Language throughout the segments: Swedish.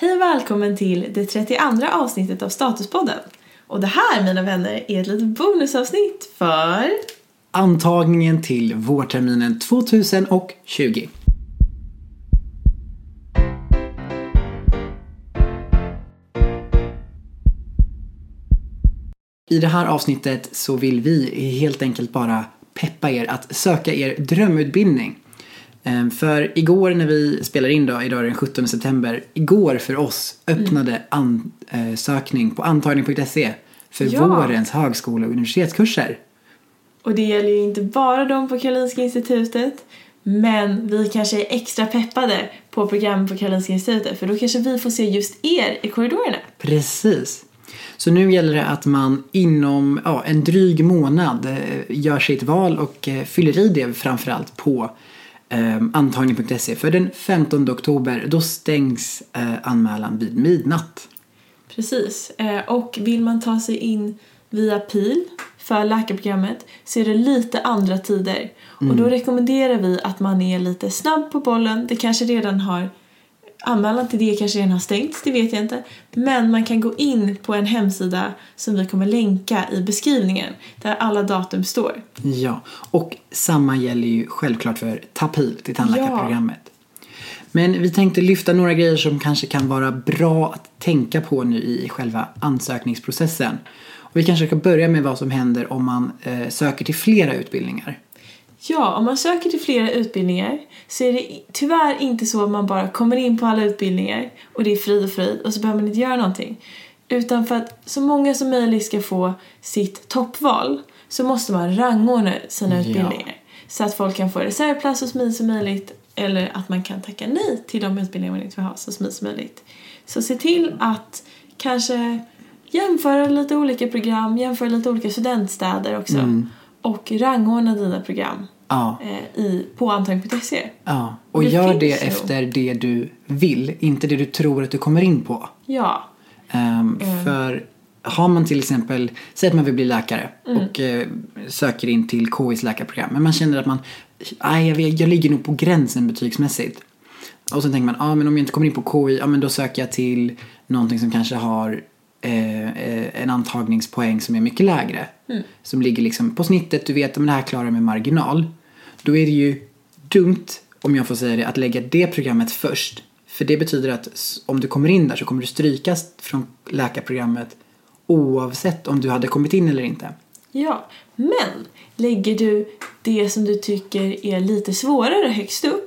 Hej och välkommen till det 32 avsnittet av Statuspodden. Och det här, mina vänner, är ett litet bonusavsnitt för... Antagningen till vårterminen 2020. I det här avsnittet så vill vi helt enkelt bara peppa er att söka er drömutbildning. Ehm, För igår när vi spelar in då, idag är den 17 september, igår för oss öppnade ansökning på antagning.se för Ja. vårens högskole och universitetskurser. Och det gäller ju inte bara de på Karolinska institutet, men vi kanske är extra peppade på programmet på Karolinska institutet för då kanske vi får se just er i korridorerna. Precis. Så nu gäller det att man inom ja, en dryg månad eh, gör sitt val och eh, fyller i det framförallt på eh, antagning.se. För den 15 oktober då stängs eh, anmälan vid midnatt. Precis. Eh, Och vill man ta sig in via PIL för läkarprogrammet så är det lite andra tider. Och då rekommenderar vi att man är lite snabb på bollen. Det kanske redan har Anmälan till det kanske redan har stängts, det vet jag inte. Men man kan gå in på en hemsida som vi kommer länka i beskrivningen där alla datum står. Ja, och samma gäller ju självklart för TAPIL till tandläkarprogrammet. Men vi tänkte lyfta några grejer som kanske kan vara bra att tänka på nu i själva ansökningsprocessen. Och vi kanske ska börja med vad som händer om man eh, söker till flera utbildningar. Ja, om man söker till flera utbildningar så är det tyvärr inte så att man bara kommer in på alla utbildningar och det är frid och fröjd och så behöver man inte göra någonting. Utan för att så många som möjligt ska få sitt toppval så måste man rangordna sina Ja. utbildningar. Så att folk kan få reservplats så smidigt som möjligt eller att man kan tacka nej till de utbildningar man inte vill ha så smidigt som möjligt. Så se till att kanske jämföra lite olika program, jämföra lite olika studentstäder också. Mm. Och rangordna dina program Ja, eh, i, på antagning.se. ja. och Det gör det ju. efter det du vill, inte det du tror att du kommer in på. Ja, Ehm, För har man till exempel, säg att man vill bli läkare Mm. och eh, söker in till KIs läkarprogram. Men man känner att man, aj, jag, vet, jag ligger nog på gränsen betygsmässigt. Och så tänker man, ja ah, men om jag inte kommer in på KI, ja men då söker jag till någonting som kanske har eh, eh, en antagningspoäng som är mycket lägre. Mm. Som ligger liksom på snittet, du vet, om det här klarar jag med marginal. Då är det ju dumt, om jag får säga det, att lägga det programmet först. För det betyder att om du kommer in där så kommer du strykas från läkarprogrammet oavsett om du hade kommit in eller inte. ja. Men lägger du det som du tycker är lite svårare högst upp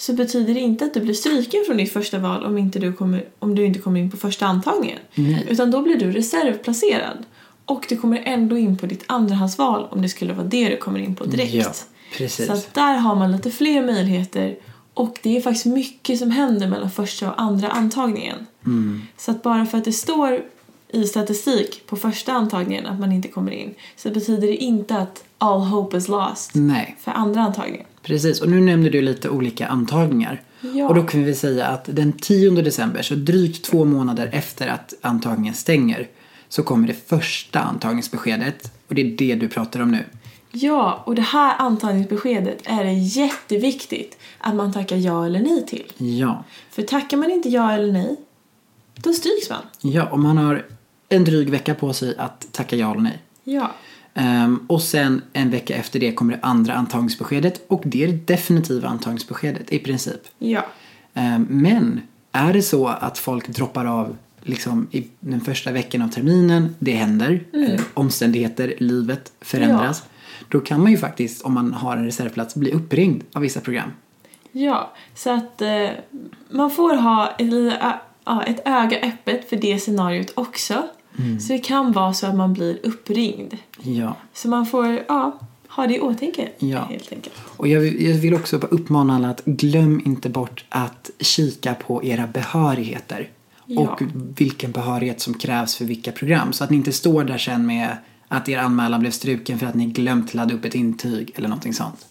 så betyder det inte att du blir stryken från ditt första val om, inte du, kommer, om du inte kommer in på första antagningen. Nej. Utan då blir du reservplacerad. Och du kommer ändå in på ditt andrahandsval om det skulle vara det du kommer in på direkt. Ja, precis. Så där har man lite fler möjligheter och det är faktiskt mycket som händer mellan första och andra antagningen. Mm. Så att bara för att det står i statistik på första antagningen att man inte kommer in så betyder det inte att all hope is lost Nej, för andra antagningen. Precis. Och nu nämnde du lite olika antagningar. Ja. Och då kan vi säga att den 10 december, så drygt två månader efter att antagningen stänger, så kommer det första antagningsbeskedet. Och det är det du pratar om nu. Ja, och det här antagningsbeskedet är det jätteviktigt att man tackar ja eller nej till. Ja. För tackar man inte ja eller nej, då stryks man. Ja, och man har en dryg vecka på sig att tacka ja eller nej. Ja. Ehm, och sen en vecka efter det kommer det andra antagningsbeskedet och det är det definitiva antagningsbeskedet i princip. Ja. Ehm, men är det så att folk droppar av liksom i den första veckan av terminen, det händer, eh, omständigheter, livet förändras. Då kan man ju faktiskt, om man har en reservplats, bli uppringd av vissa program. Ja, så att eh, man får ha ett, ja, ett öga öppet för det scenariot också. Så det kan vara så att man blir uppringd. Ja. Så man får ja, ha det i åtanke Ja. helt enkelt. Och jag vill, jag vill också uppmana alla att glöm inte bort att kika på era behörigheter. Ja. Och vilken behörighet som krävs för vilka program. Så att ni inte står där sen med att er anmälan blev struken för att ni glömt ladda upp ett intyg eller någonting sånt.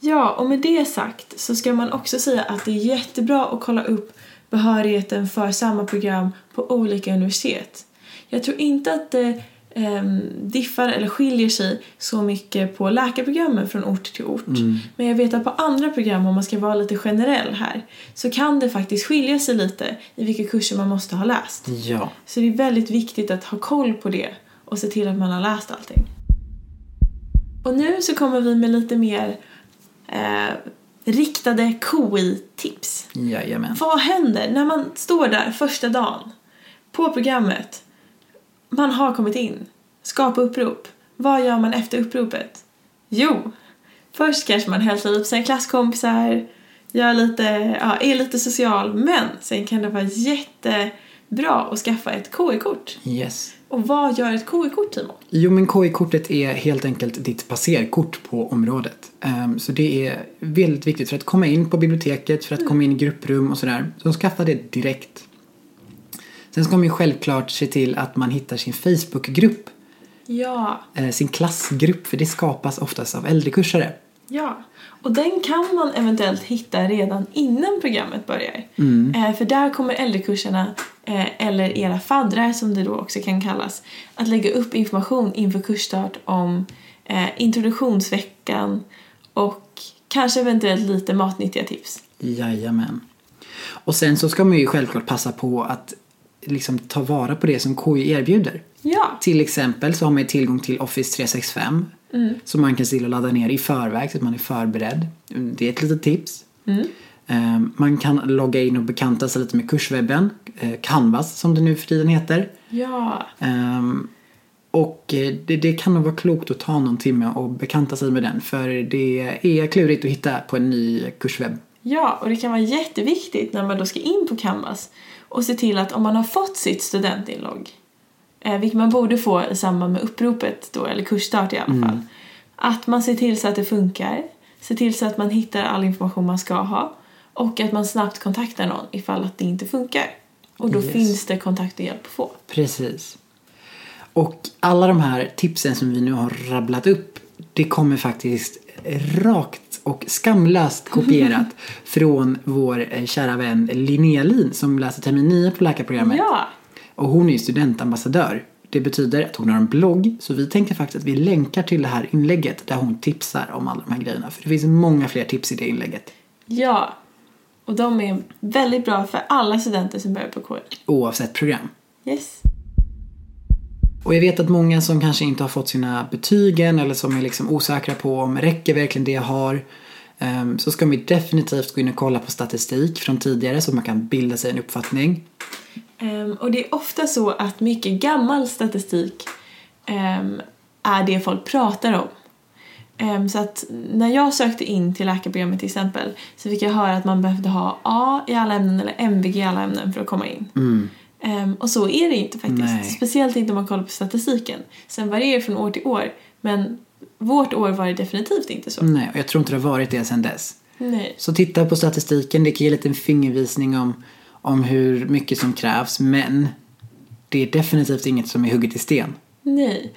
Ja, och med det sagt så ska man också säga att det är jättebra att kolla upp behörigheten för samma program på olika universitet. Jag tror inte att det um, diffar eller skiljer sig så mycket på läkarprogrammen från ort till ort. Mm. Men jag vet att på andra program, om man ska vara lite generell här, så kan det faktiskt skilja sig lite i vilka kurser man måste ha läst. Ja. Så det är väldigt viktigt att ha koll på det och se till att man har läst allting. Och nu så kommer vi med lite mer eh, riktade KI-tips. Jajamän. Vad händer när man står där första dagen på programmet? Man har kommit in. Skapa upprop. Vad gör man efter uppropet? Jo, först kanske man hälsar upp sina klasskompisar, gör lite, ja, är lite social, men sen kan det vara jättebra att skaffa ett KI-kort. Yes. Och vad gör ett KI-kort, Timo? Jo, men KI-kortet är helt enkelt ditt passerkort på området. Ehm, så det är väldigt viktigt för att komma in på biblioteket, för att komma in i grupprum och sådär. Så skaffa det direkt. Sen ska man ju självklart se till att man hittar sin Facebookgrupp, Ja, eh, sin klassgrupp, för det skapas oftast av äldrekursare. ja. Och den kan man eventuellt hitta redan innan programmet börjar. Mm. Eh, för där kommer äldrekurserna, eh, eller era faddrar som det då också kan kallas, att lägga upp information inför kursstart om eh, introduktionsveckan och kanske eventuellt lite matnyttiga tips. Jajamän. Och sen så ska man ju självklart passa på att liksom ta vara på det som KI erbjuder. Ja, Till exempel så har man tillgång till Office 365 som man kan se och ladda ner i förväg så att man är förberedd. Det är ett litet tips. Eh, Man kan logga in och bekanta sig lite med kurswebben, eh, Canvas som det nu för tiden heter. ja, Ehm, Och eh, det, det kan nog vara klokt att ta någon timme och bekanta sig med den för det är klurigt att hitta på en ny kurswebb. Ja. Och det kan vara jätteviktigt när man då ska in på Canvas och se till att om man har fått sitt studentinlogg, eh, vilket man borde få i samband med uppropet då, eller kursstart i alla fall, att man ser till så att det funkar, ser till så att man hittar all information man ska ha och att man snabbt kontaktar någon ifall att det inte funkar. Och då Yes. finns det kontakt och hjälp att få. Precis. Och alla de här tipsen som vi nu har rabblat upp det kommer faktiskt rakt och skamlöst kopierat från vår eh, kära vän Linnea Lin som läser termin 9 på läkarprogrammet. Ja, Och hon är ju studentambassadör. Det betyder att hon har en blogg så vi tänker faktiskt att vi länkar till det här inlägget där hon tipsar om alla de här grejerna. För det finns många fler tips i det inlägget. ja. Och de är väldigt bra för alla studenter som börjar på KI. Oavsett program. Yes. Och jag vet att många som kanske inte har fått sina betygen eller som är liksom osäkra på om räcker verkligen det jag har. ehm, Så ska man definitivt gå in och kolla på statistik från tidigare så man kan bilda sig en uppfattning. Ehm, och det är ofta så att mycket gammal statistik ehm, är det folk pratar om. Så att när jag sökte in till läkarprogrammet till exempel så fick jag höra att man behövde ha A i alla ämnen eller MVG i alla ämnen för att komma in. Ehm, och så är det inte faktiskt. Nej. Speciellt inte om man kollar på statistiken. Sen varierar det från år till år men vårt år var det definitivt inte så. Nej, och jag tror inte det har varit det sedan dess. Nej. Så titta på statistiken, det kan ge lite en fingervisning om, om hur mycket som krävs men det är definitivt inget som är hugget i sten. Nej.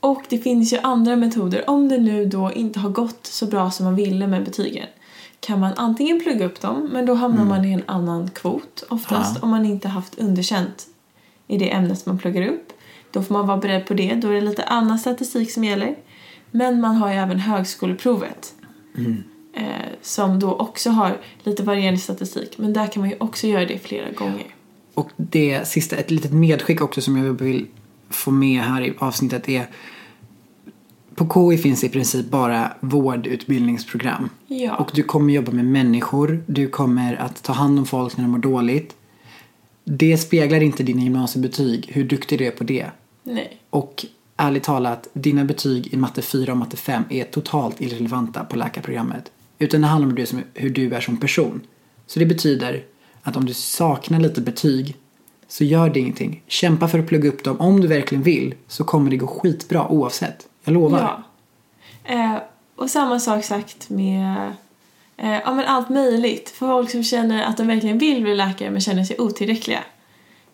Och det finns ju andra metoder. Om det nu då inte har gått så bra som man ville med betygen kan man antingen plugga upp dem, men då hamnar man i en annan kvot oftast Ja. om man inte haft underkänt i det ämnet man pluggar upp. Då får man vara beredd på det. Då är det lite annan statistik som gäller. Men man har ju även högskoleprovet. Eh, som då också har lite varierande statistik. Men där kan man ju också göra det flera gånger. Och det sista, ett litet medskick också som jag vill få med här i avsnittet är på KI finns i princip bara vårdutbildningsprogram. Ja. Och du kommer jobba med människor, du kommer att ta hand om folk när de mår dåligt. Det speglar inte dina gymnasiebetyg, hur duktig du är på det. Nej. Och ärligt talat, dina betyg i matte 4 och matte 5 är totalt irrelevanta på läkarprogrammet. Utan det handlar om hur du är som person. Så det betyder att om du saknar lite betyg så gör det ingenting. Kämpa för att plugga upp dem. Om du verkligen vill så kommer det gå skitbra oavsett. Jag lovar. Ja. Eh, och samma sak sagt med eh, ja, men allt möjligt. För folk som känner att de verkligen vill bli läkare men känner sig otillräckliga.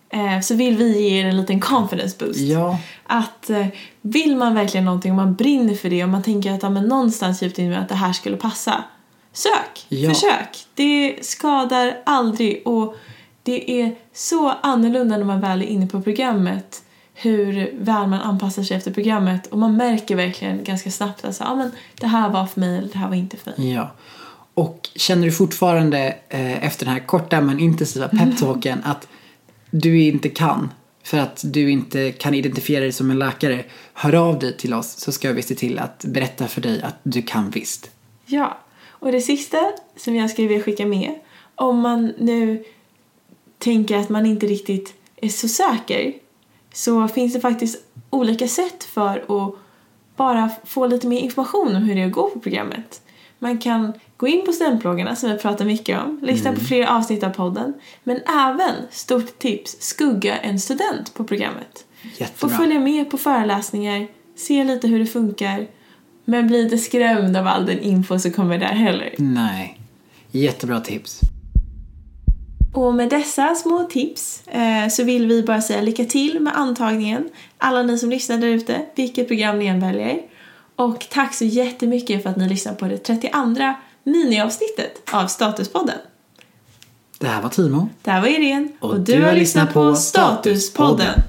Eh, så vill vi ge er en liten confidence boost. Ja. Att eh, vill man verkligen någonting och man brinner för det och man tänker att ja, men någonstans djupt inne att det här skulle passa. Sök! Ja. Försök! Det skadar aldrig och det är så annorlunda när man väl är inne på programmet hur väl man anpassar sig efter programmet och man märker verkligen ganska snabbt att ah, men det här var för mig eller det här var inte för mig. Ja. Och känner du fortfarande eh, efter den här korta men intensiva peptalken att du inte kan för att du inte kan identifiera dig som en läkare, hör av dig till oss så ska vi se till att berätta för dig att du kan visst. Ja, och det sista som jag skulle vilja skicka med, om man nu tänker att man inte riktigt är så säker, så finns det faktiskt olika sätt för att bara få lite mer information om hur det är att gå på programmet. Man kan gå in på studentbloggarna som vi pratar mycket om, lyssna mm. på fler avsnitt av podden, men även, stort tips, skugga en student på programmet. Jättebra. Få följa med på föreläsningar, se lite hur det funkar, men bli inte skrämd av all den info som kommer där heller. Nej. Jättebra tips. Och med dessa små tips eh, så vill vi bara säga lycka till med antagningen. Alla ni som lyssnar där ute, vilket program ni än väljer. Och tack så jättemycket för att ni lyssnar på det 32 miniavsnittet av Statuspodden. Det här var Timo. Det här var Irene. Och, och du, du, har lyssnat på Statuspodden.